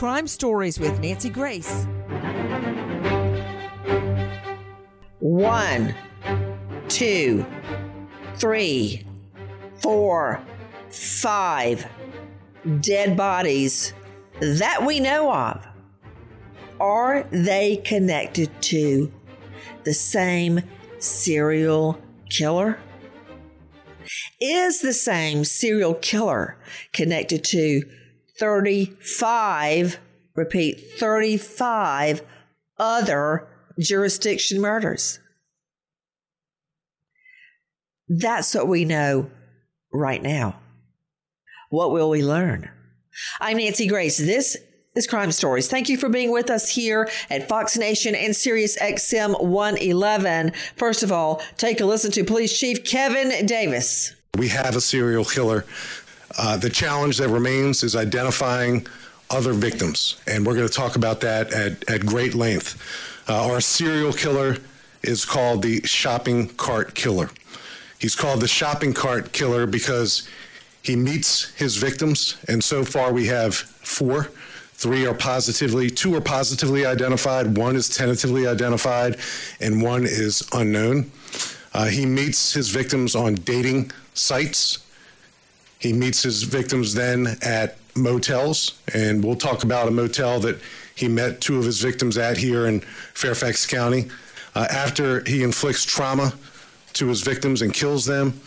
Crime Stories with Nancy Grace. One, two, three, four, five dead bodies that we know of. Are they connected to the same serial killer? Is the same serial killer connected to 35, repeat, 35 other jurisdiction murders. That's what we know right now. What will we learn? I'm Nancy Grace. This is Crime Stories. Thank you for being with us here at Fox Nation and Sirius XM 111. First of all, take a listen to Police Chief Kevin Davis. We have a serial killer uh, the challenge that remains is identifying other victims, and we're going to talk about that at, at great length. Uh, our serial killer is called the shopping cart killer. He's called the shopping cart killer because he meets his victims, and so far we have four. Three are positively, two are positively identified, one is tentatively identified, and one is unknown. Uh, he meets his victims on dating sites he meets his victims then at motels, and we'll talk about a motel that he met two of his victims at here in Fairfax County. Uh, after he inflicts trauma to his victims and kills them,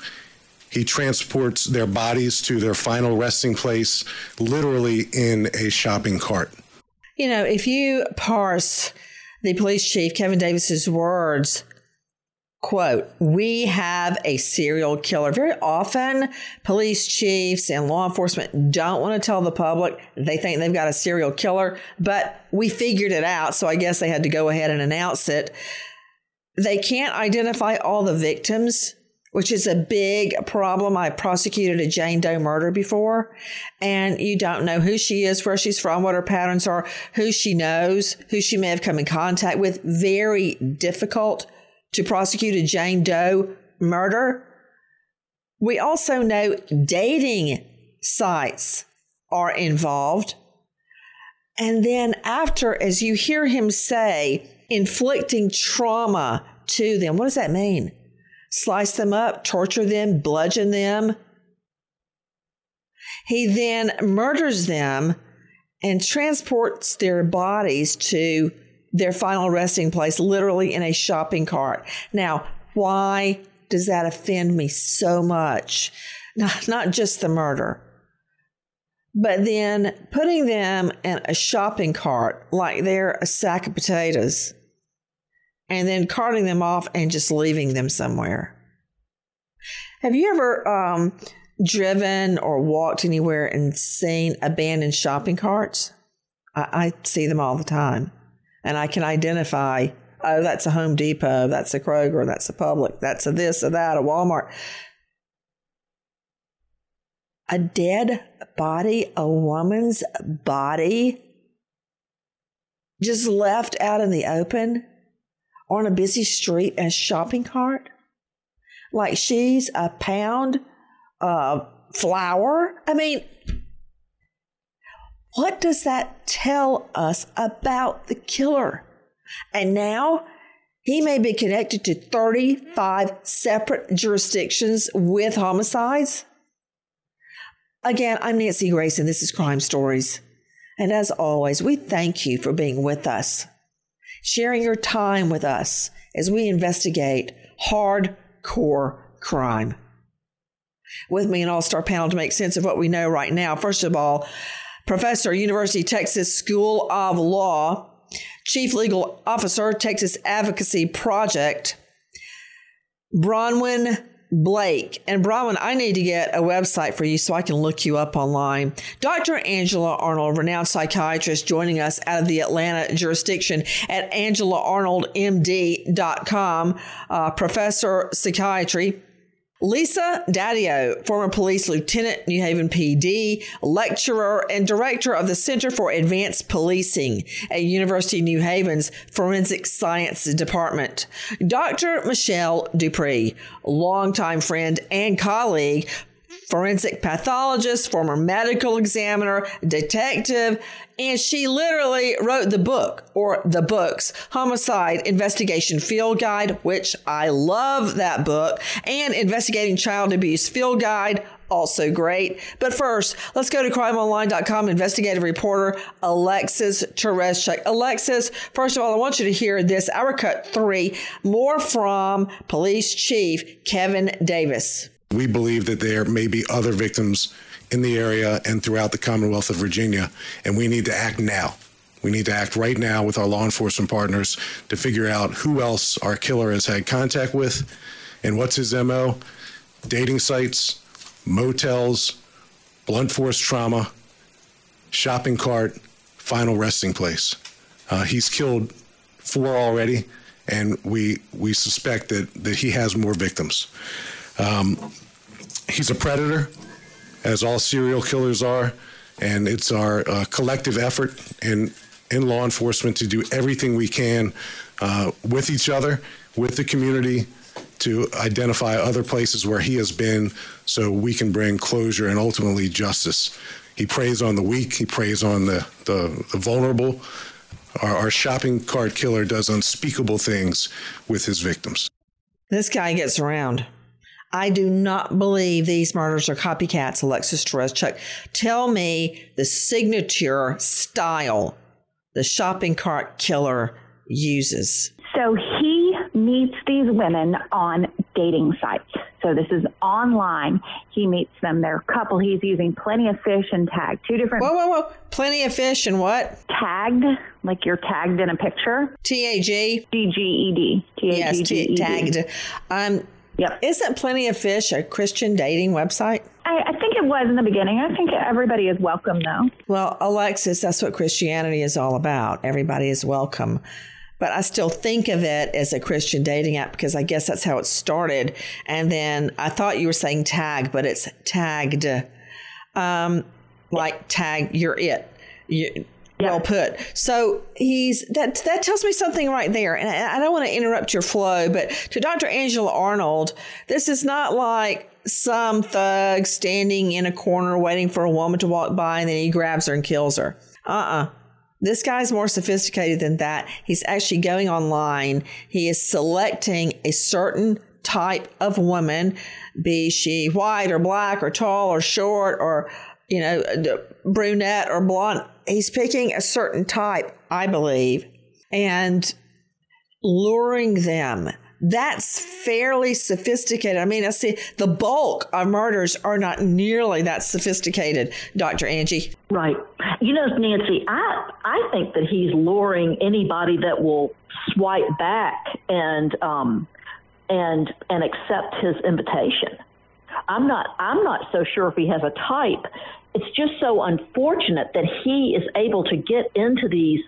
he transports their bodies to their final resting place, literally in a shopping cart. You know, if you parse the police chief, Kevin Davis's words, quote, we have a serial killer. Very often, police chiefs and law enforcement don't want to tell the public they think they've got a serial killer, but we figured it out. So I guess they had to go ahead and announce it. They can't identify all the victims, which is a big problem. I prosecuted a Jane Doe murder before, and you don't know who she is, where she's from, what her patterns are, who she knows, who she may have come in contact with. Very difficult to prosecute a Jane Doe murder. We also know dating sites are involved. And then, after, as you hear him say, inflicting trauma to them, what does that mean? Slice them up, torture them, bludgeon them. He then murders them and transports their bodies to their final resting place literally in a shopping cart. Now, why does that offend me so much? Not, not just the murder, but then putting them in a shopping cart like they're a sack of potatoes and then carting them off and just leaving them somewhere. Have you ever um, driven or walked anywhere and seen abandoned shopping carts? I, I see them all the time and I can identify, oh, that's a Home Depot, that's a Kroger, that's a Publix, that's a this a that, a Walmart. A dead body, a woman's body, just left out in the open on a busy street and shopping cart? Like she's a pound of flour? I mean, what does that tell us about the killer? And now he may be connected to 35 separate jurisdictions with homicides. Again, I'm Nancy Grace, and this is Crime Stories. And as always, we thank you for being with us, sharing your time with us as we investigate hardcore crime. With me, an all star panel to make sense of what we know right now. First of all, Professor, University Texas School of Law, Chief Legal Officer, Texas Advocacy Project, Bronwyn Blake. And Bronwyn, I need to get a website for you so I can look you up online. Dr. Angela Arnold, renowned psychiatrist, joining us out of the Atlanta jurisdiction at angelaarnoldmd.com, uh, professor psychiatry. Lisa Dadio, former police lieutenant, New Haven PD, lecturer, and director of the Center for Advanced Policing at University of New Haven's Forensic Science Department. Dr. Michelle Dupree, longtime friend and colleague, forensic pathologist, former medical examiner, detective, and she literally wrote the book or the books, Homicide Investigation Field Guide, which I love that book, and Investigating Child Abuse Field Guide, also great. But first, let's go to crimeonline.com investigative reporter Alexis Tereszcuk. Alexis, first of all, I want you to hear this. Our cut three, more from police chief Kevin Davis. We believe that there may be other victims in the area and throughout the Commonwealth of Virginia, and we need to act now. We need to act right now with our law enforcement partners to figure out who else our killer has had contact with and what's his MO. Dating sites, motels, blunt force trauma, shopping cart, final resting place. Uh, he's killed four already, and we we suspect that that he has more victims. Um, he's a predator as all serial killers are. And it's our uh, collective effort in, in law enforcement to do everything we can uh, with each other, with the community, to identify other places where he has been so we can bring closure and ultimately justice. He preys on the weak, he preys on the, the, the vulnerable. Our, our shopping cart killer does unspeakable things with his victims. This guy gets around. I do not believe these murders are copycats, Alexis Tereszcuk. Tell me the signature style the shopping cart killer uses. So he meets these women on dating sites. So this is online. He meets them. They're a couple. He's using plenty of fish and tag. Two different. Whoa, whoa, whoa. Plenty of fish and what? Tagged, like you're tagged in a picture. T A G? D G E D. T A G G E D. Yes, tagged. Um, Yep. Isn't Plenty of Fish a Christian dating website? I, I, think it was in the beginning. I think everybody is welcome, though. Well, Alexis, that's what Christianity is all about. Everybody is welcome. But I still think of it as a Christian dating app because I guess that's how it started. And then I thought you were saying tag, but it's tagged. Um, like tag, you're it. You, well put. So he's that that tells me something right there. And I, I don't want to interrupt your flow, but to Dr. Angela Arnold, this is not like some thug standing in a corner waiting for a woman to walk by and then he grabs her and kills her. Uh-uh. This guy's more sophisticated than that. He's actually going online. He is selecting a certain type of woman, be she white or black or tall or short or you know, brunette or blonde. He's picking a certain type, I believe, and luring them. That's fairly sophisticated. I mean, I see the bulk of murders are not nearly that sophisticated, Dr. Angie. Right. You know, Nancy, I I think that he's luring anybody that will swipe back and um and and accept his invitation. I'm not I'm not so sure if he has a type it's just so unfortunate that he is able to get into these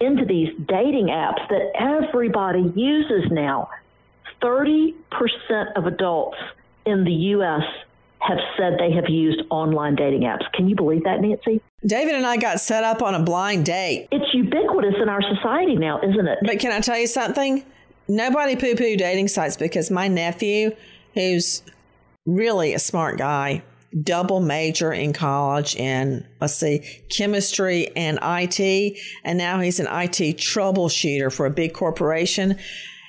into these dating apps that everybody uses now. 30% of adults in the US have said they have used online dating apps. Can you believe that, Nancy? David and I got set up on a blind date. It's ubiquitous in our society now, isn't it? But can I tell you something? Nobody poo poo dating sites because my nephew, who's really a smart guy, double major in college in, let's see, chemistry and IT. And now he's an IT troubleshooter for a big corporation.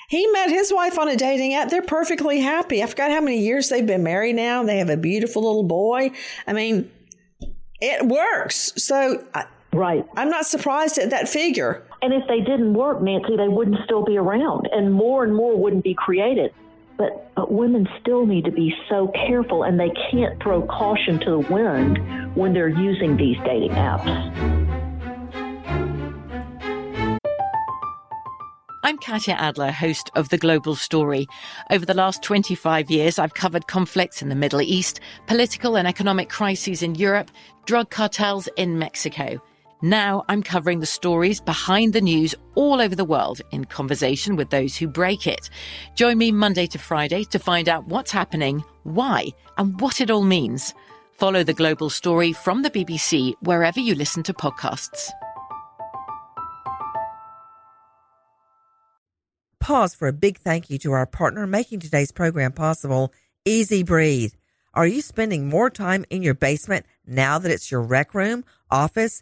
He met his wife on a dating app. They're perfectly happy. I forgot how many years they've been married now. They have a beautiful little boy. I mean, it works. So, right. I'm not surprised at that figure. And if they didn't work, Nancy, they wouldn't still be around, and more and more wouldn't be created. But, but women still need to be so careful, and they can't throw caution to the wind when they're using these dating apps. I'm Katya Adler, host of The Global Story. Over the last 25 years, I've covered conflicts in the Middle East, political and economic crises in Europe, drug cartels in Mexico. Now I'm covering the stories behind the news all over the world in conversation with those who break it. Join me Monday to Friday to find out what's happening, why, and what it all means. Follow the global story from the BBC wherever you listen to podcasts. pause for a big thank you to our partner making today's program possible, EZ Breathe. Are you spending more time in your basement now that it's your rec room, office,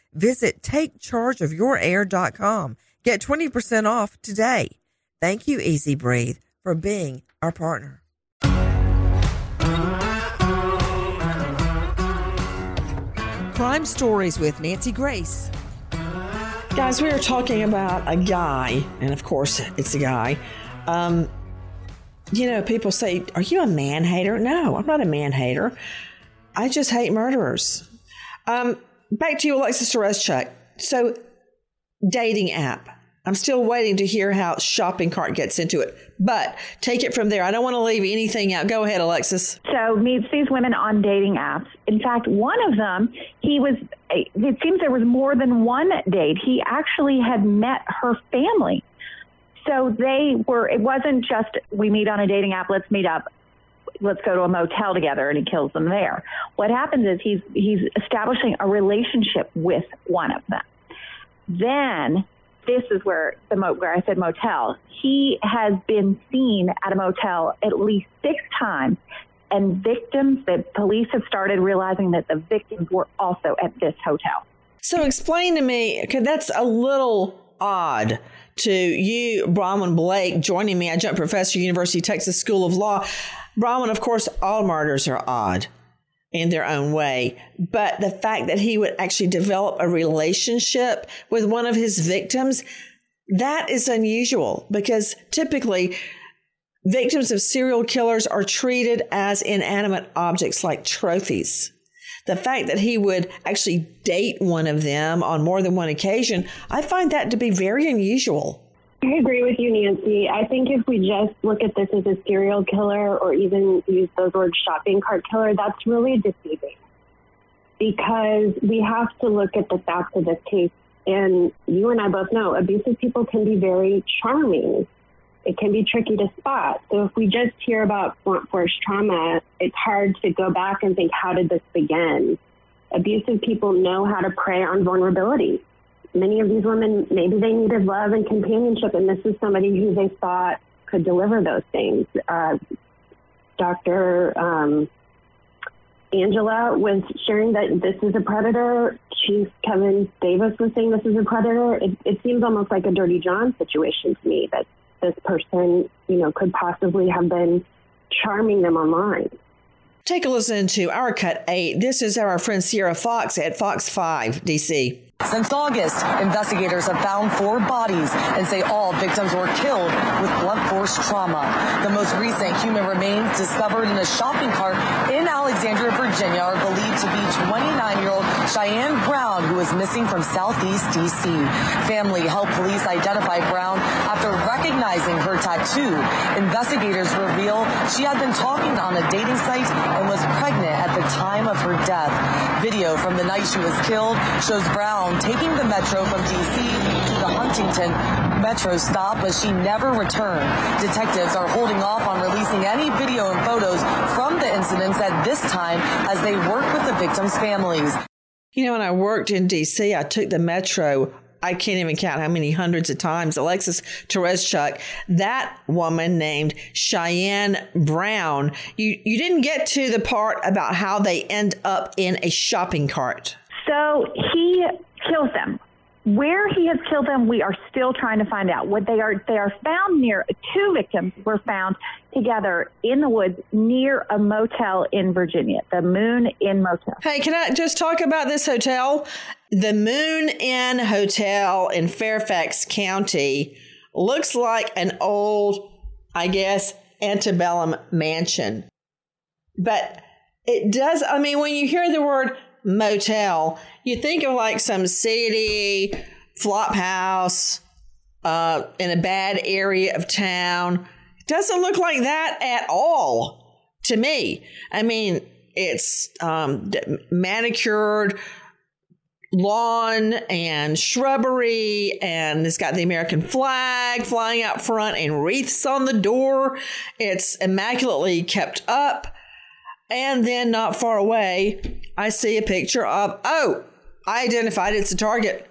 visit takechargeofyourair.com. Get 20% off today. Thank you, EZ Breathe, for being our partner. Crime Stories with Nancy Grace. Guys, we are talking about a guy, and of course, it's a guy um, you know, people say, Are you a man hater? No, I'm not a man hater. I just hate murderers. Um, back to you, Alexis Tereszcuk. So, dating app. I'm still waiting to hear how shopping cart gets into it, but take it from there. I don't want to leave anything out. Go ahead, Alexis. So meets these women on dating apps. In fact, one of them, he was. It seems there was more than one date. He actually had met her family so they were, it wasn't just we meet on a dating app, let's meet up, let's go to a motel together, and he kills them there. What happens is he's, he's establishing a relationship with one of them. Then this is where the mo- where I said motel. He has been seen at a motel at least six times, and victims. The police have started realizing that the victims were also at this hotel. So explain to me, because that's a little odd to you, Bronwyn Blake, joining me, adjunct professor, University of Texas School of Law. Bronwyn, of course, all murders are odd in their own way, but the fact that he would actually develop a relationship with one of his victims, that is unusual because typically victims of serial killers are treated as inanimate objects like trophies the fact that he would actually date one of them on more than one occasion, I find that to be very unusual. I agree with you, Nancy. I think if we just look at this as a serial killer or even use those words shopping cart killer, that's really deceiving because we have to look at the facts of this case. And you and I both know abusive people can be very charming it can be tricky to spot. So if we just hear about blunt force trauma, it's hard to go back and think, how did this begin? Abusive people know how to prey on vulnerability. Many of these women, maybe they needed love and companionship, and this is somebody who they thought could deliver those things. Uh, Dr. Um, Angela was sharing that this is a predator. Chief Kevin Davis was saying this is a predator. It, it seems almost like a Dirty John situation to me that this person, you know, could possibly have been charming them online. Take a listen to our cut eight. This is our friend Sierra Fox at Fox 5 DC. Since August, investigators have found four bodies and say all victims were killed with blunt force trauma. The most recent human remains discovered in a shopping cart Alexandria, Virginia are believed to be 29-year-old Cheyenne Brown, who was missing from southeast D.C. Family helped police identify Brown after recognizing her tattoo. Investigators reveal she had been talking on a dating site and was pregnant at the time of her death. Video from the night she was killed shows Brown taking the metro from D.C. to the Huntington metro stop, but she never returned. Detectives are holding off on releasing any video and photos from the incidents at this time as they work with the victims' families. You know, when I worked in DC, I took the metro. I can't even count how many hundreds of times. Alexis Tereszcuk, that woman named Cheyenne Brown. You you didn't get to the part about how they end up in a shopping cart. So he kills them. Where he has killed them, we are still trying to find out. What they are, they are found near. Two victims were found together in the woods near a motel in Virginia, the Moon Inn Motel. Hey, can I just talk about this hotel? The Moon Inn Hotel in Fairfax County looks like an old, I guess, antebellum mansion. But it does, I mean, when you hear the word motel, you think of like some city flop house uh, in a bad area of town. Doesn't look like that at all to me. I mean, it's um, manicured lawn and shrubbery and it's got the American flag flying out front and wreaths on the door. It's immaculately kept up. And then not far away, I see a picture of, oh, I identified it's a Target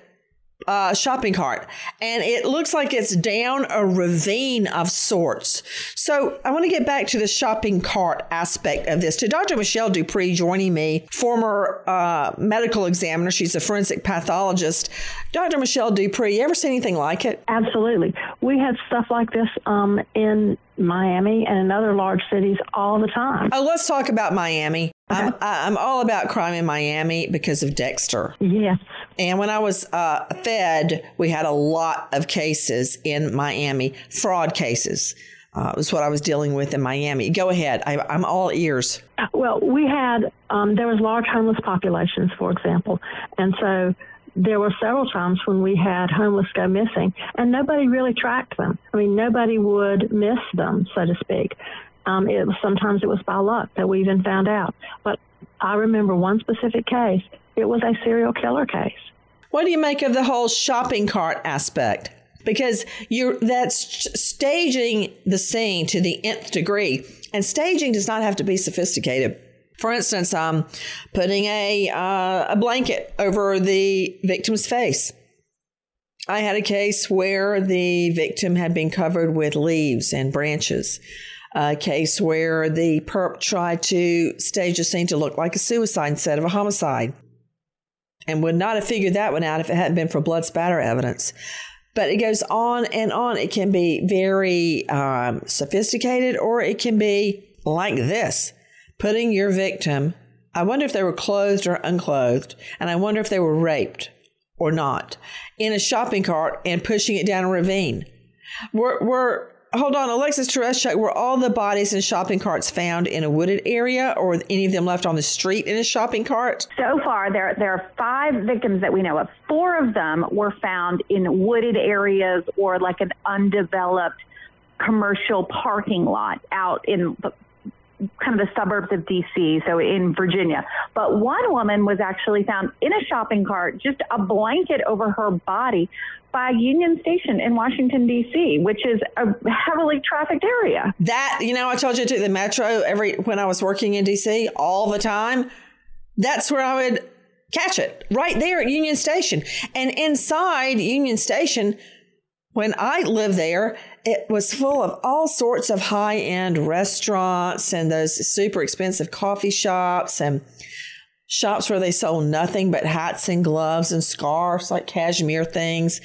uh, shopping cart, and it looks like it's down a ravine of sorts. So I want to get back to the shopping cart aspect of this. To Dr. Michelle Dupree joining me, former uh, medical examiner, she's a forensic pathologist. Dr. Michelle Dupree, you ever seen anything like it? Absolutely. We had stuff like this um, in Miami and in other large cities all the time. Oh, let's talk about Miami. Okay. I'm, I'm all about crime in Miami because of Dexter. Yes. And when I was uh, fed, we had a lot of cases in Miami, fraud cases. Uh, was what I was dealing with in Miami. Go ahead. I, am all ears. Well, we had, um, there was large homeless populations, for example. And so there were several times when we had homeless go missing and nobody really tracked them. I mean, nobody would miss them, so to speak. Um, it was, sometimes it was by luck that we even found out. But I remember one specific case. It was a serial killer case. What do you make of the whole shopping cart aspect? Because you're that's staging the scene to the nth degree, and staging does not have to be sophisticated. For instance, um, putting a uh, a blanket over the victim's face. I had a case where the victim had been covered with leaves and branches. A case where the perp tried to stage a scene to look like a suicide instead of a homicide and would not have figured that one out if it hadn't been for blood spatter evidence. But it goes on and on. It can be very um, sophisticated, or it can be like this putting your victim. I wonder if they were clothed or unclothed, and I wonder if they were raped or not in a shopping cart and pushing it down a ravine. We're, we're hold on, Alexis Tereszcuk, were all the bodies in shopping carts found in a wooded area or any of them left on the street in a shopping cart? So far, there, there are five victims that we know of. Four of them were found in wooded areas or like an undeveloped commercial parking lot out in kind of the suburbs of DC, so in Virginia. But one woman was actually found in a shopping cart, just a blanket over her body by Union Station in Washington D.C., which is a heavily trafficked area. That you know, I told you to the metro every when I was working in D.C. all the time. That's where I would catch it right there at Union Station, and inside Union Station. When I lived there, it was full of all sorts of high end restaurants and those super expensive coffee shops and shops where they sold nothing but hats and gloves and scarves, like cashmere things.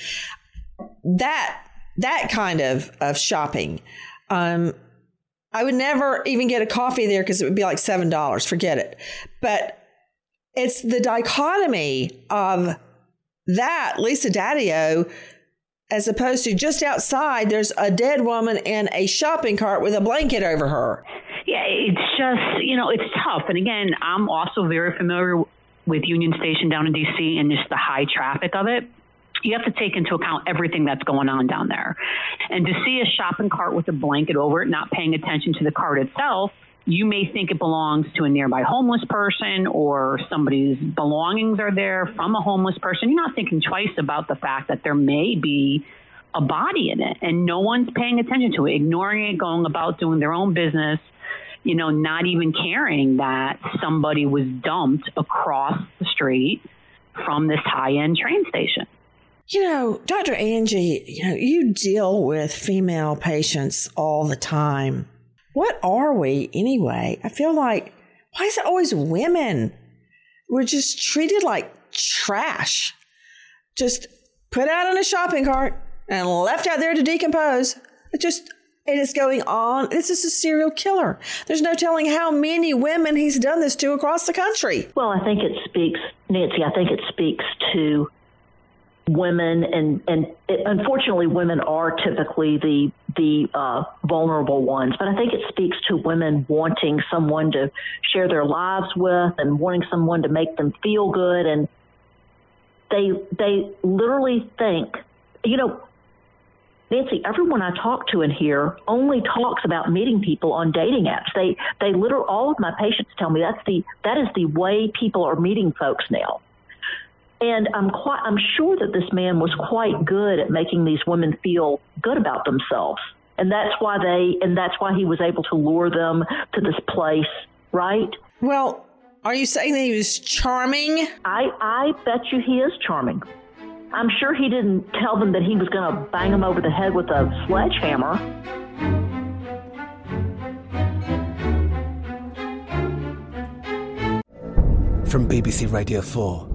That that kind of of shopping. Um, I would never even get a coffee there because it would be like seven dollars. Forget it. But it's the dichotomy of that Lisa Dadio, as opposed to just outside, there's a dead woman in a shopping cart with a blanket over her. Yeah, it's just, you know, it's tough. And again, I'm also very familiar with Union Station down in DC and just the high traffic of it. You have to take into account everything that's going on down there. And to see a shopping cart with a blanket over it, not paying attention to the cart itself, you may think it belongs to a nearby homeless person or somebody's belongings are there from a homeless person. You're not thinking twice about the fact that there may be a body in it and no one's paying attention to it, ignoring it, going about doing their own business, you know, not even caring that somebody was dumped across the street from this high end train station. You know, Dr. Angie, you know, you deal with female patients all the time what are we anyway? I feel like, why is it always women? We're just treated like trash. Just put out in a shopping cart and left out there to decompose. It just, it is going on. This is a serial killer. There's no telling how many women he's done this to across the country. Well, I think it speaks, Nancy, I think it speaks to women and and it, unfortunately women are typically the the uh, vulnerable ones but i think it speaks to women wanting someone to share their lives with and wanting someone to make them feel good and they they literally think you know Nancy, everyone I talk to in here only talks about meeting people on dating apps. They they literally all of my patients tell me that's the that is the way people are meeting folks now. And I'm quite, I'm sure that this man was quite good at making these women feel good about themselves. And that's why they, and that's why he was able to lure them to this place, right? Well, are you saying that he was charming? I, I bet you he is charming. I'm sure he didn't tell them that he was going to bang them over the head with a sledgehammer. From BBC Radio 4.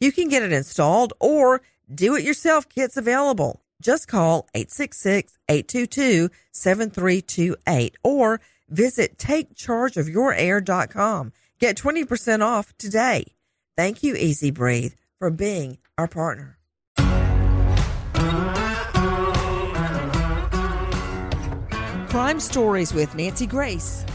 You can get it installed or do it yourself kits available. Just call 866-822-7328 or visit takechargeofyourair.com. Get 20% off today. Thank you, EZ Breathe, for being our partner. Crime Stories with Nancy Grace.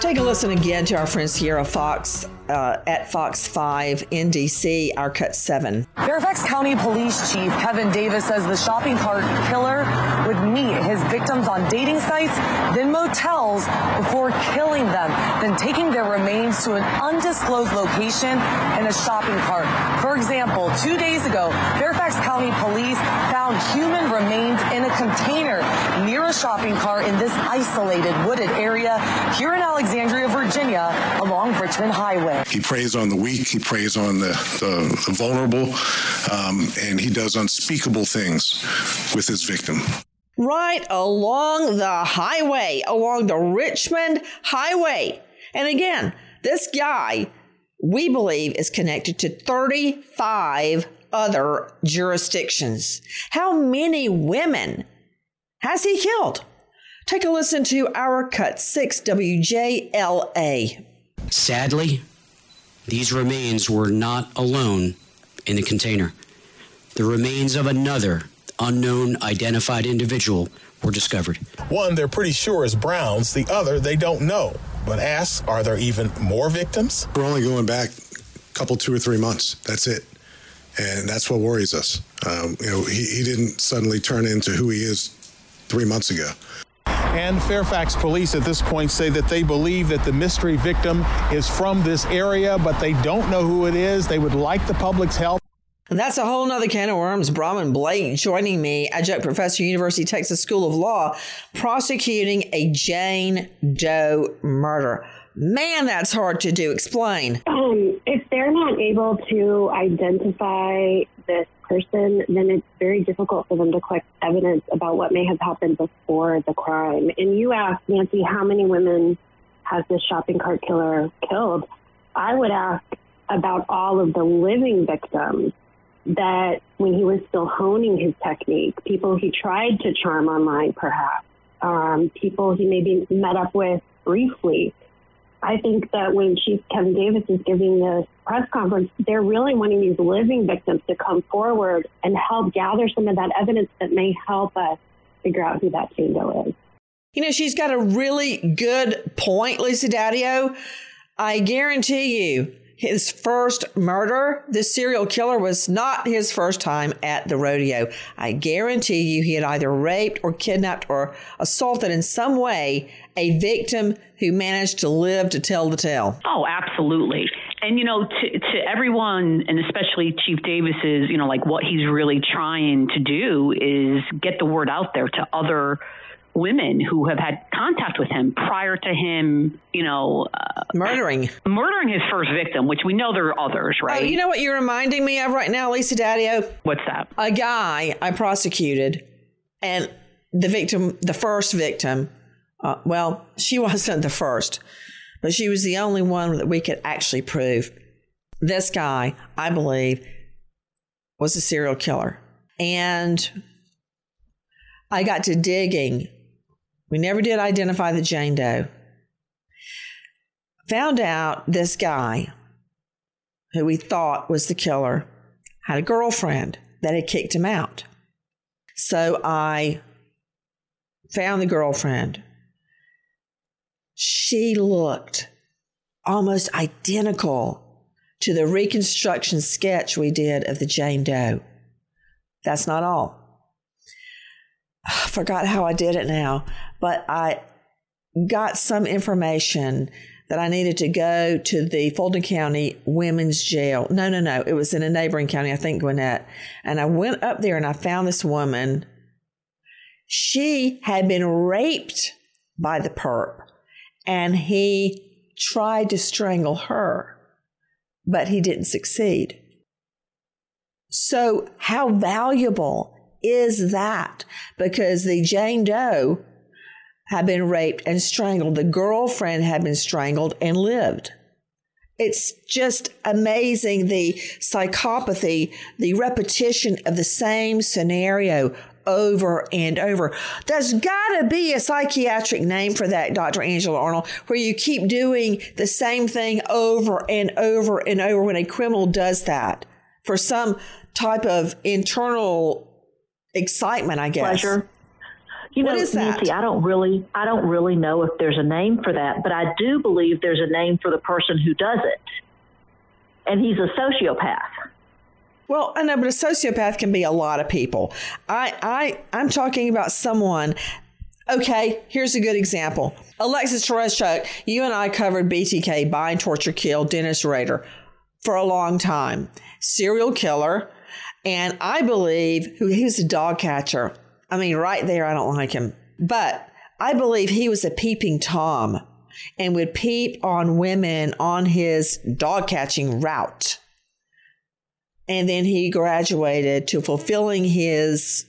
Take a listen again to our friend Sierra Fox uh, at Fox 5 in DC, our cut 7. Fairfax County Police Chief Kevin Davis says the shopping cart killer would meet his victims on dating sites, then motels before killing them, then taking their remains to an undisclosed location in a shopping cart. For example, two days ago, Fairfax County Police found human remains in a container near a shopping cart in this isolated wooded area here in Alexandria, Virginia, along Richmond Highway. He preys on the weak, he preys on the, the, the vulnerable, um, and he does unspeakable things with his victim. Right along the highway, along the Richmond Highway. And again, this guy, we believe, is connected to 35 other jurisdictions. How many women has he killed? Take a listen to our Cut 6 WJLA. Sadly, these remains were not alone in the container. The remains of another unknown identified individual were discovered. One they're pretty sure is Brown's, the other they don't know. But ask, are there even more victims? We're only going back a couple, two or three months. That's it. And that's what worries us. Um, you know, he, he didn't suddenly turn into who he is three months ago. And Fairfax police at this point say that they believe that the mystery victim is from this area, but they don't know who it is. They would like the public's help. And that's a whole nother can of worms. Bronwyn Blake joining me, adjunct professor, University of Texas School of Law, prosecuting a Jane Doe murder. Man, that's hard to do. Explain. Um, if they're not able to identify this person, then it's very difficult for them to collect evidence about what may have happened before the crime. And you asked, Nancy, how many women has this shopping cart killer killed? I would ask about all of the living victims that when he was still honing his technique, people he tried to charm online, perhaps, um, people he maybe met up with briefly. I think that when Chief Kevin Davis is giving this press conference, they're really wanting these living victims to come forward and help gather some of that evidence that may help us figure out who that Jane Doe is. You know, she's got a really good point, Lisa Dadio. I guarantee you, his first murder, this serial killer was not his first time at the rodeo. I guarantee you he had either raped or kidnapped or assaulted in some way a victim who managed to live to tell the tale. Oh, absolutely. And you know, to to everyone, and especially Chief Davis's, you know, like what he's really trying to do is get the word out there to other women who have had contact with him prior to him, you know, uh, murdering murdering his first victim, which we know there are others, right? Oh, you know what you're reminding me of right now, Lisa Dadio? What's that? A guy I prosecuted, and the victim, the first victim, uh, well, she wasn't the first, but she was the only one that we could actually prove. This guy, I believe, was a serial killer. And I got to digging we never did identify the Jane Doe. Found out this guy, who we thought was the killer, had a girlfriend that had kicked him out. So I found the girlfriend. She looked almost identical to the reconstruction sketch we did of the Jane Doe. That's not all. I forgot how I did it now, but I got some information that I needed to go to the Fulton County Women's Jail. No, no, no. It was in a neighboring county, I think Gwinnett. And I went up there and I found this woman. She had been raped by the perp and he tried to strangle her, but he didn't succeed. So, how valuable is that? Because the Jane Doe had been raped and strangled. The girlfriend had been strangled and lived. It's just amazing the psychopathy, the repetition of the same scenario over and over. There's got to be a psychiatric name for that, Dr. Angela Arnold, where you keep doing the same thing over and over and over when a criminal does that for some type of internal excitement, I guess. Pleasure. You What know, is that? Nancy, I don't really, I don't really know if there's a name for that, but I do believe there's a name for the person who does it, and he's a sociopath. Well, I know, but a sociopath can be a lot of people. I, I, I'm talking about someone. Okay, here's a good example. Alexis Tereszcuk, you and I covered BTK, bind, torture, kill, Dennis Rader, for a long time. Serial killer, and I believe who he was a dog catcher. I mean, right there, I don't like him, but I believe he was a peeping tom and would peep on women on his dog catching route. And then he graduated to fulfilling his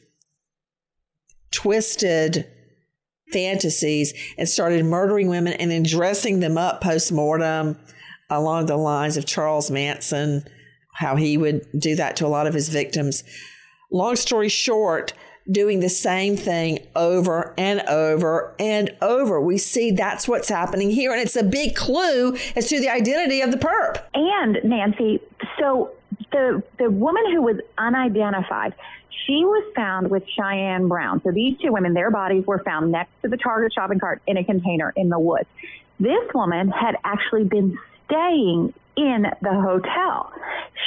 twisted fantasies and started murdering women and then dressing them up post mortem along the lines of Charles Manson, how he would do that to a lot of his victims. Long story short, doing the same thing over and over and over. We see that's what's happening here, and it's a big clue as to the identity of the perp. And Nancy, so the the woman who was unidentified, she was found with Cheyenne Brown. So these two women, their bodies were found next to the Target shopping cart in a container in the woods. This woman had actually been staying in the hotel.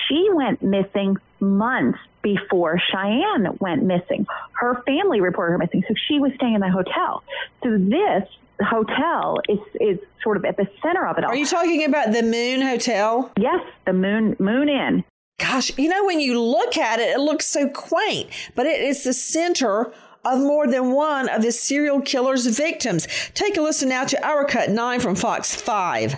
She went missing months before Cheyenne went missing. Her family reported her missing, so she was staying in the hotel. So this hotel is is sort of at the center of it all. Are you talking about the Moon Hotel? Yes, the Moon Moon Inn. Gosh, you know when you look at it, it looks so quaint, but it is the center of more than one of the serial killer's victims. Take a listen now to our cut nine from Fox 5.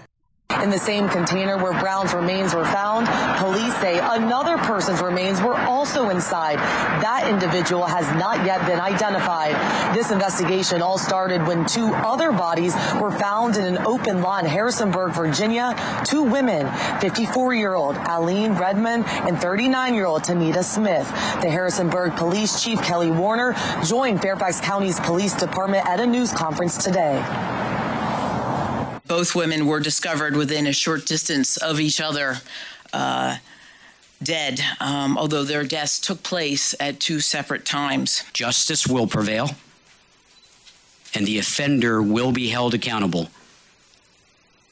In the same container where Brown's remains were found, police say another person's remains were also inside. That individual has not yet been identified. This investigation all started when two other bodies were found in an open lot in Harrisonburg, Virginia. Two women, 54-year-old Aline Redmond and 39-year-old Tanita Smith. The Harrisonburg Police Chief Kelly Warner joined Fairfax County's police department at a news conference today. Both women were discovered within a short distance of each other. Uh, dead, um, although their deaths took place at two separate times. Justice will prevail, and the offender will be held accountable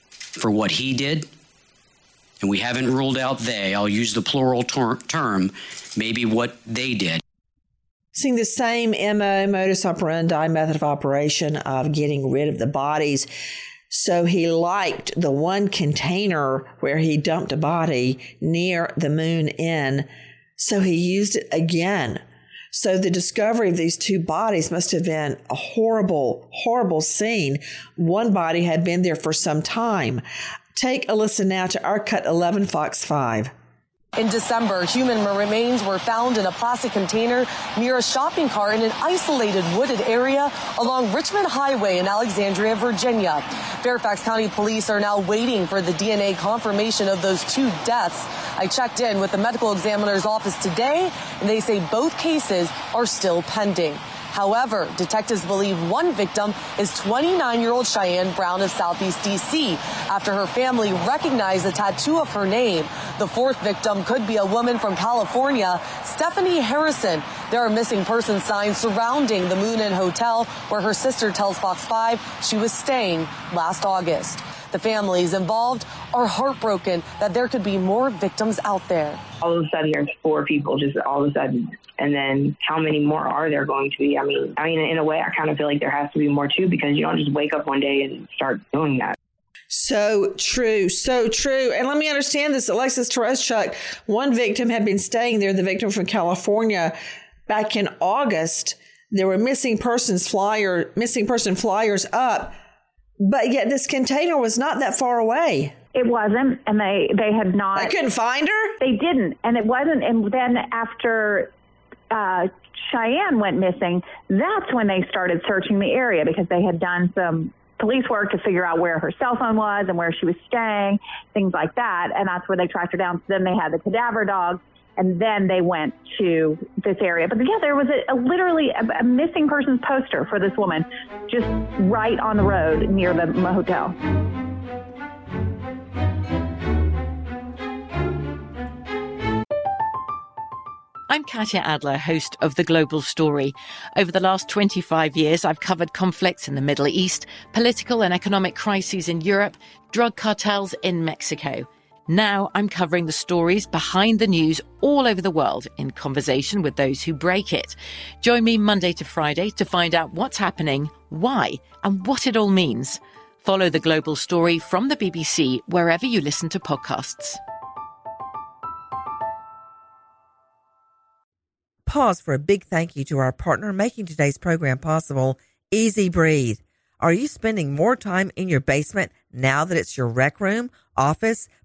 for what he did. And we haven't ruled out they, I'll use the plural ter- term, maybe what they did. Seeing the same MO, modus operandi, method of operation of getting rid of the bodies. So he liked the one container where he dumped a body near the Moon Inn. So he used it again. So the discovery of these two bodies must have been a horrible, horrible scene. One body had been there for some time. Take a listen now to our cut 11 Fox 5. In December, human remains were found in a plastic container near a shopping cart in an isolated wooded area along Richmond Highway in Alexandria, Virginia. Fairfax County police are now waiting for the DNA confirmation of those two deaths. I checked in with the medical examiner's office today, and they say both cases are still pending. However, detectives believe one victim is 29 year old Cheyenne Brown of Southeast DC after her family recognized the tattoo of her name. The fourth victim could be a woman from California, Stephanie Harrison. There are missing person signs surrounding the Moon Inn Hotel where her sister tells Fox 5 she was staying last August. The families involved are heartbroken that there could be more victims out there. All of a sudden, there's four people just all of a sudden. And then how many more are there going to be? I mean, I mean, in a way, I kind of feel like there has to be more too because you don't just wake up one day and start doing that. So true, so true. And let me understand this. Alexis Tereszcuk. one victim had been staying there, the victim from California, back in August. There were missing persons flyer, missing person flyers up but yet this container was not that far away. It wasn't, and they they had not. I couldn't find her. They didn't, and it wasn't. And then after uh, Cheyenne went missing, that's when they started searching the area because they had done some police work to figure out where her cell phone was and where she was staying, things like that. And that's where they tracked her down. So then they had the cadaver dogs and then they went to this area. But yeah, there was a, a literally a, a, missing persons poster for this woman just right on the road near the hotel. I'm Katya Adler, host of The Global Story. Over the last 25 years, I've covered conflicts in the Middle East, political and economic crises in Europe, drug cartels in Mexico. Now I'm covering the stories behind the news all over the world in conversation with those who break it. Join me Monday to Friday to find out what's happening, why, and what it all means. Follow the global story from the BBC wherever you listen to podcasts. Pause for a big thank you to our partner making today's program possible, EZ Breathe. Are you spending more time in your basement now that it's your rec room, office,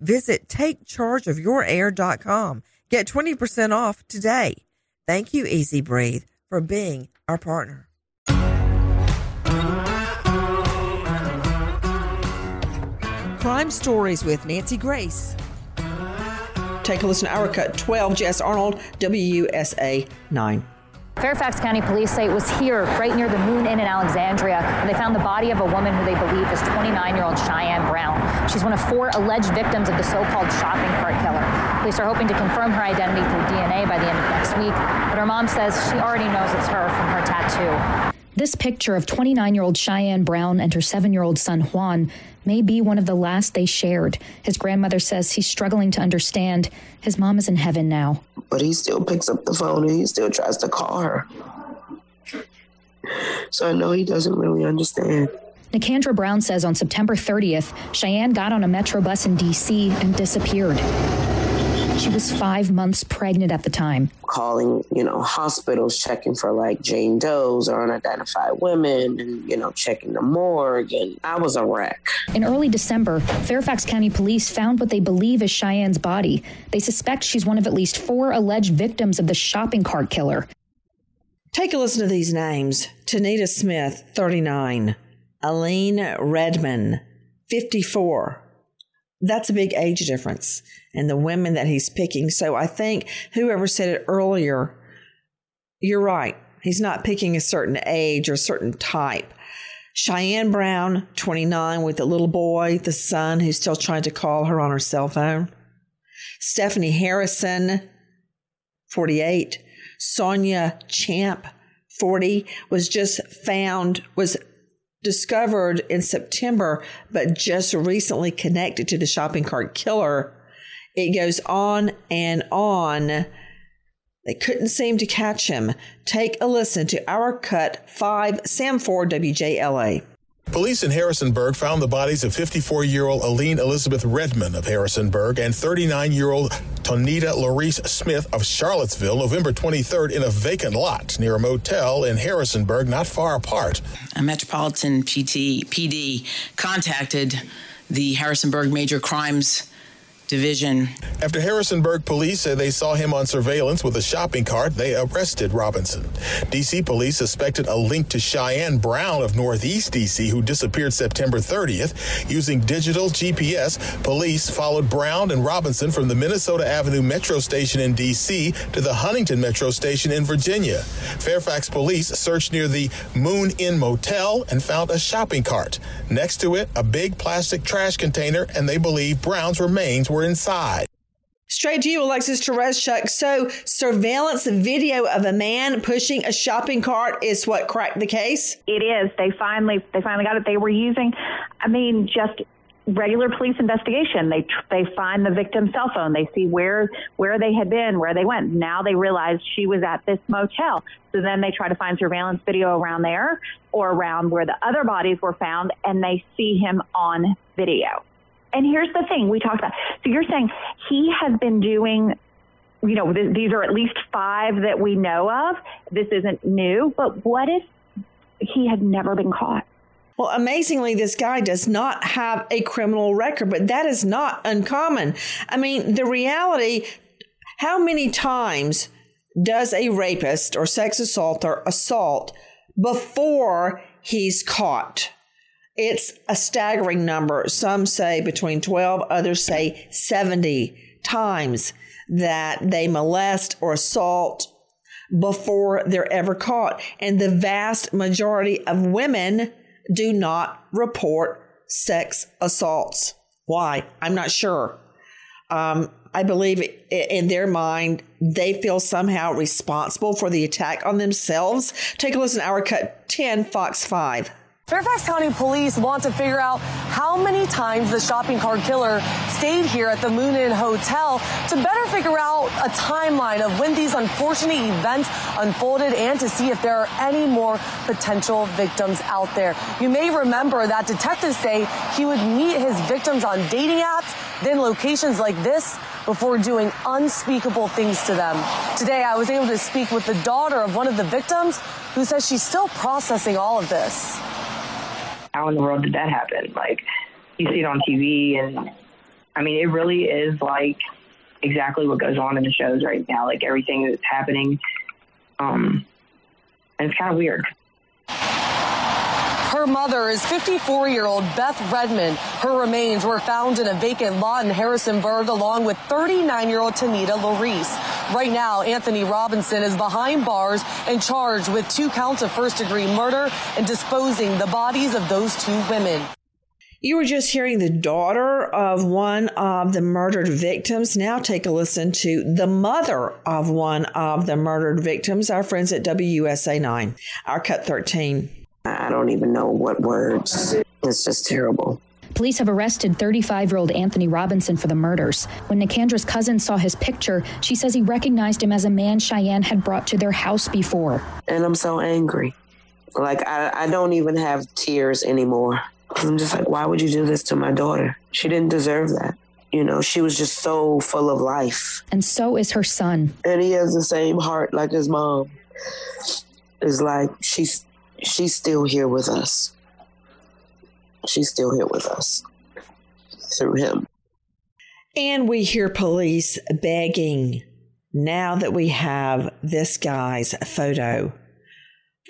visit takechargeofyourair.com. Get 20% off today. Thank you, EZ Breathe, for being our partner. Crime Stories with Nancy Grace. Take a listen to Our Cut 12. Jess Arnold, WUSA 9. Fairfax County Police say it was here, right near the Moon Inn in Alexandria, where they found the body of a woman who they believe is 29-year-old Cheyenne Brown. She's one of four alleged victims of the so-called shopping cart killer. Police are hoping to confirm her identity through DNA by the end of next week, but her mom says she already knows it's her from her tattoo. This picture of 29 year old Cheyenne Brown and her seven year old son Juan may be one of the last they shared. His grandmother says he's struggling to understand. His mom is in heaven now. But he still picks up the phone and he still tries to call her. So I know he doesn't really understand. Nicandra Brown says on September 30th, Cheyenne got on a metro bus in D.C. and disappeared. She was five months pregnant at the time. Calling, you know, hospitals, checking for like Jane Doe's or unidentified women, and, you know, checking the morgue. And I was a wreck. In early December, Fairfax County police found what they believe is Cheyenne's body. They suspect she's one of at least four alleged victims of the shopping cart killer. Take a listen to these names Tanita Smith, 39, Aline Redman, 54. That's a big age difference and the women that he's picking. So I think whoever said it earlier, you're right. He's not picking a certain age or a certain type. Cheyenne Brown, 29, with the little boy, the son who's still trying to call her on her cell phone. Stephanie Harrison, 48. Sonia Champ, 40, was just found, was discovered in September, but just recently connected to the shopping cart killer it goes on and on. They couldn't seem to catch him. Take a listen to our cut 5 Sam Ford WJLA. Police in Harrisonburg found the bodies of 54 year old Aline Elizabeth Redman of Harrisonburg and 39 year old Tonita Larice Smith of Charlottesville November 23rd in a vacant lot near a motel in Harrisonburg, not far apart. A Metropolitan PT, PD contacted the Harrisonburg Major Crimes Division. After Harrisonburg police said they saw him on surveillance with a shopping cart, they arrested Robinson. D.C. police suspected a link to Cheyenne Brown of Northeast D.C., who disappeared September 30th. Using digital GPS, police followed Brown and Robinson from the Minnesota Avenue Metro Station in D.C. to the Huntington Metro Station in Virginia. Fairfax police searched near the Moon Inn Motel and found a shopping cart. Next to it, a big plastic trash container, and they believe Brown's remains were were inside. Straight to you, Alexis Tereszcuk. So, surveillance video of a man pushing a shopping cart is what cracked the case. It is. They finally, they finally got it. They were using, I mean, just regular police investigation. They they find the victim's cell phone. They see where where they had been, where they went. Now they realize she was at this motel. So then they try to find surveillance video around there or around where the other bodies were found, and they see him on video. And here's the thing we talked about. So you're saying he has been doing, you know, th- these are at least five that we know of. This isn't new, but what if he had never been caught? Well, amazingly, this guy does not have a criminal record, but that is not uncommon. I mean, the reality how many times does a rapist or sex assaulter assault before he's caught? It's a staggering number. Some say between 12, others say 70 times that they molest or assault before they're ever caught. And the vast majority of women do not report sex assaults. Why? I'm not sure. Um, I believe in their mind, they feel somehow responsible for the attack on themselves. Take a listen to our cut 10, Fox 5. Fairfax County police want to figure out how many times the shopping cart killer stayed here at the Moon Inn Hotel to better figure out a timeline of when these unfortunate events unfolded and to see if there are any more potential victims out there. You may remember that detectives say he would meet his victims on dating apps, then locations like this before doing unspeakable things to them. Today, I was able to speak with the daughter of one of the victims who says she's still processing all of this in the world did that happen? Like, you see it on TV, and I mean, it really is like exactly what goes on in the shows right now. Like everything that's happening, um, and it's kind of weird. Her mother is 54 year old Beth Redmond. Her remains were found in a vacant lot in Harrisonburg along with 39 year old Tanita Larice. Right now, Anthony Robinson is behind bars and charged with two counts of first degree murder and disposing the bodies of those two women. You were just hearing the daughter of one of the murdered victims. Now take a listen to the mother of one of the murdered victims, our friends at WUSA 9, our Cut 13. I don't even know what words. It's just terrible. Police have arrested 35 year old Anthony Robinson for the murders. When Nicandra's cousin saw his picture, she says he recognized him as a man Cheyenne had brought to their house before. And I'm so angry. Like, I, I don't even have tears anymore. I'm just like, why would you do this to my daughter? She didn't deserve that. You know, she was just so full of life. And so is her son. And he has the same heart like his mom. It's like she's she's still here with us. She's still here with us through him. And we hear police begging now that we have this guy's photo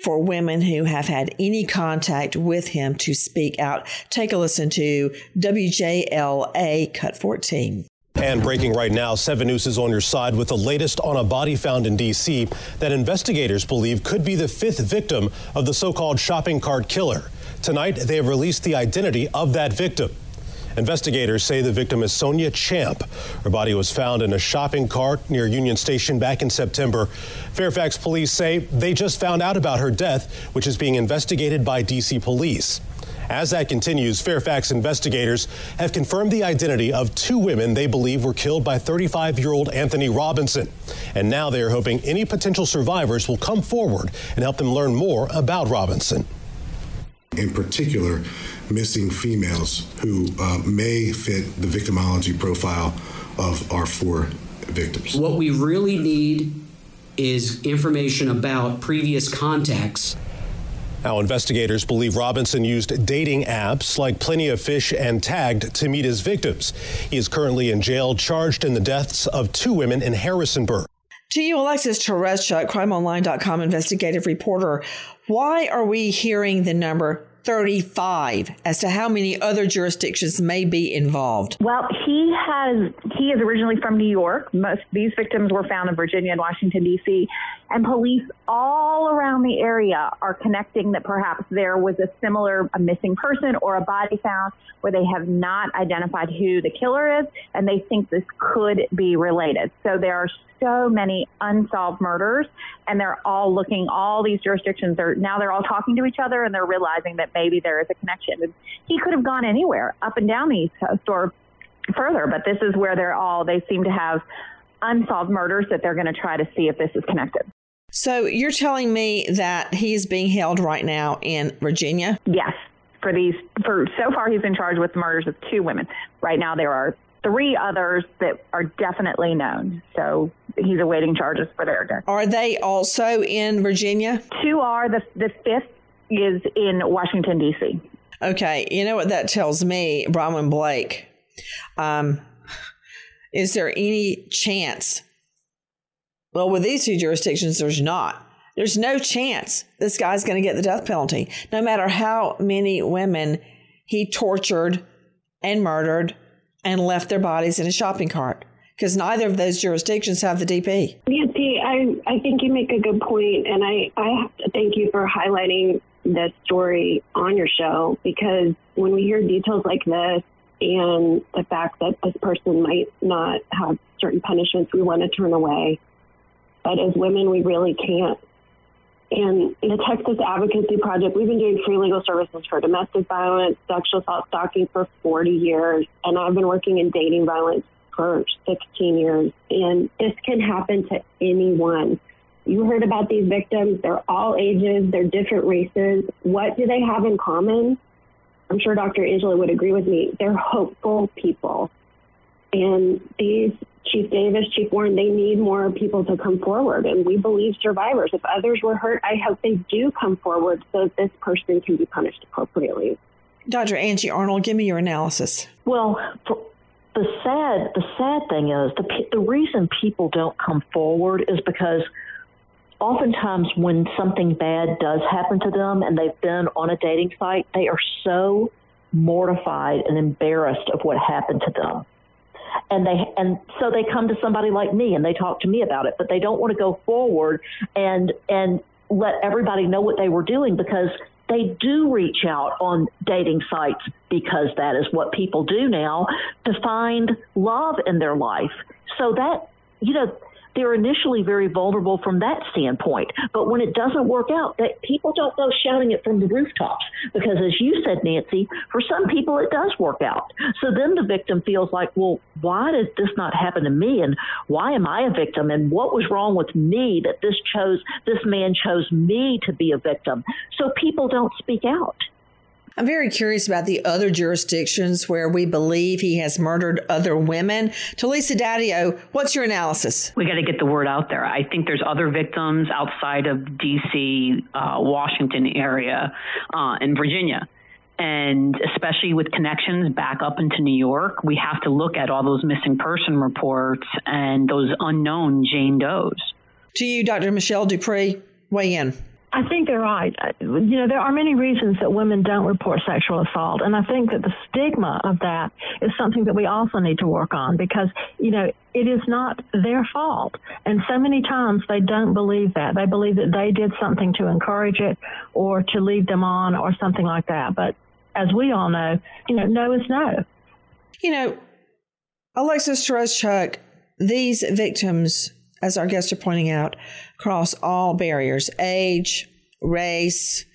for women who have had any contact with him to speak out. Take a listen to WJLA Cut 14. And breaking right now, 7 News is on your side with the latest on a body found in D.C. that investigators believe could be the fifth victim of the so called shopping cart killer. Tonight, they have released the identity of that victim. Investigators say the victim is Sonia Champ. Her body was found in a shopping cart near Union Station back in September. Fairfax police say they just found out about her death, which is being investigated by D.C. police. As that continues, Fairfax investigators have confirmed the identity of two women they believe were killed by 35 year old Anthony Robinson. And now they are hoping any potential survivors will come forward and help them learn more about Robinson. In particular, missing females who uh, may fit the victimology profile of our four victims. What we really need is information about previous contacts. Now, investigators believe Robinson used dating apps like Plenty of Fish and Tagged to meet his victims. He is currently in jail, charged in the deaths of two women in Harrisonburg. To you, Alexis Tereszcuk, crimeonline.com investigative reporter. Why are we hearing the number 35 as to how many other jurisdictions may be involved? Well, he has he is originally from New York. Most these victims were found in Virginia and Washington D.C. and police all around the area are connecting that perhaps there was a similar a missing person or a body found where they have not identified who the killer is and they think this could be related. So there are so many unsolved murders and they're all looking all these jurisdictions are now they're all talking to each other and they're realizing that maybe there is a connection he could have gone anywhere up and down the east coast or further but this is where they're all they seem to have unsolved murders that they're going to try to see if this is connected so you're telling me that he's being held right now in virginia yes for these for so far he's been charged with the murders of two women right now there are three others that are definitely known. So he's awaiting charges for their death. Are they also in Virginia? Two are. The, the fifth is in Washington, D.C. Okay. You know what that tells me, Bronwyn Blake? Um, is there any chance? Well, with these two jurisdictions, there's not. There's no chance this guy's going to get the death penalty, no matter how many women he tortured and murdered and left their bodies in a shopping cart because neither of those jurisdictions have the DP. Nancy, I, I think you make a good point, and I, I thank you for highlighting this story on your show because when we hear details like this and the fact that this person might not have certain punishments, we want to turn away. As women, we really can't. And the Texas Advocacy Project, we've been doing free legal services for domestic violence, sexual assault, stalking for 40 years. And I've been working in dating violence for 16 years. And this can happen to anyone. You heard about these victims. They're all ages, they're different races. What do they have in common? I'm sure Dr. Angela would agree with me. They're hopeful people. And these Chief Davis, Chief Warren, they need more people to come forward. And we believe survivors. If others were hurt, I hope they do come forward so that this person can be punished appropriately. Dr. Angie Arnold, give me your analysis. Well, the sad the sad thing is the the reason people don't come forward is because oftentimes when something bad does happen to them and they've been on a dating site, they are so mortified and embarrassed of what happened to them. And they and so they come to somebody like me and they talk to me about it, but they don't want to go forward and and let everybody know what they were doing because they do reach out on dating sites because that is what people do now to find love in their life. So that you know they're initially very vulnerable from that standpoint. But when it doesn't work out, that people don't go shouting it from the rooftops because, as you said, Nancy, for some people it does work out. So then the victim feels like, well, why did this not happen to me, and why am I a victim, and what was wrong with me that this chose this man chose me to be a victim? So people don't speak out. I'm very curious about the other jurisdictions where we believe he has murdered other women. Talisa Dadio, what's your analysis? We got to get the word out there. I think there's other victims outside of D.C., uh, Washington area, uh, and Virginia. And especially with connections back up into New York, we have to look at all those missing person reports and those unknown Jane Does. To you, Dr. Michelle Dupree, weigh in. I think they're right. You know, there are many reasons that women don't report sexual assault, and I think that the stigma of that is something that we also need to work on because, you know, it is not their fault. And so many times they don't believe that. They believe that they did something to encourage it or to lead them on or something like that. But as we all know, you know, no is no. You know, Alexis Tereszcuk, these victims as our guests are pointing out, across all barriers age, race,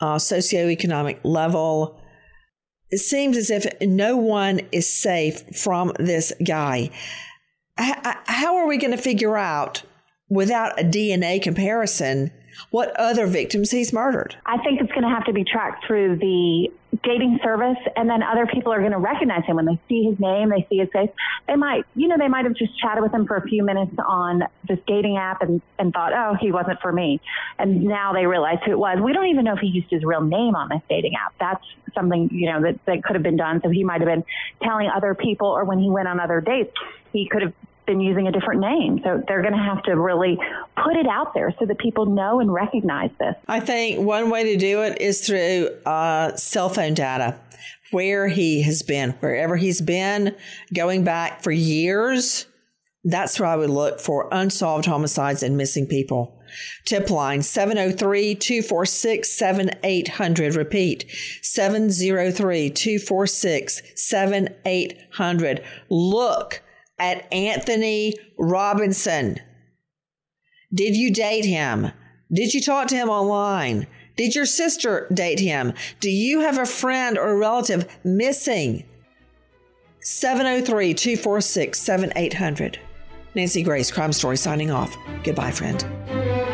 uh, socioeconomic level. It seems as if no one is safe from this guy. How are we going to figure out without a DNA comparison what other victims he's murdered? I think it's going to have to be tracked through the dating service, and then other people are going to recognize him when they see his name, they see his face. They might, you know, they might have just chatted with him for a few minutes on this dating app and, and thought, oh, he wasn't for me. And now they realize who it was. We don't even know if he used his real name on this dating app. That's something, you know, that, that could have been done. So he might have been telling other people, or when he went on other dates, he could have been using a different name. So they're going to have to really put it out there so that people know and recognize this. I think one way to do it is through uh, cell phone data, where he has been, wherever he's been, going back for years. That's where I would look for unsolved homicides and missing people. Tip line 703 246 7800. Repeat 703 246 7800. Look at Anthony Robinson. Did you date him? Did you talk to him online? Did your sister date him? Do you have a friend or a relative missing? 703 246 7800. Nancy Grace, Crime Story, signing off. Goodbye, friend.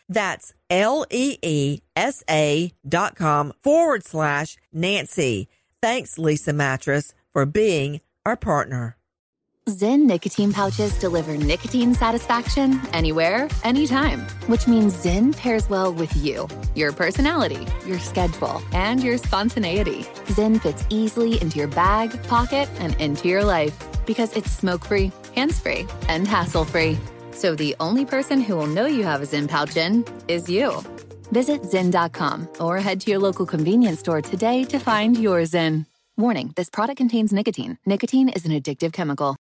That's L-E-E-S-A dot com forward slash Nancy. Thanks, Leesa Mattress, for being our partner. Zyn nicotine pouches deliver nicotine satisfaction anywhere, anytime, which means Zyn pairs well with you, your personality, your schedule, and your spontaneity. Zyn fits easily into your bag, pocket, and into your life because it's smoke free, hands free, and hassle free. So the only person who will know you have a Zyn pouch in is you. Visit Zyn.com or head to your local convenience store today to find your Zyn. Warning this product contains nicotine. Nicotine is an addictive chemical.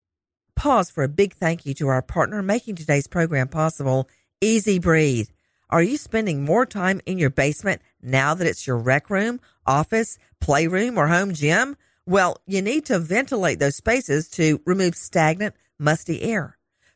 pause for a big thank you to our partner making today's program possible, EZ Breathe. Are you spending more time in your basement now that it's your rec room, office, playroom, or home gym? Well, you need to ventilate those spaces to remove stagnant, musty air.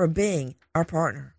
for being our partner.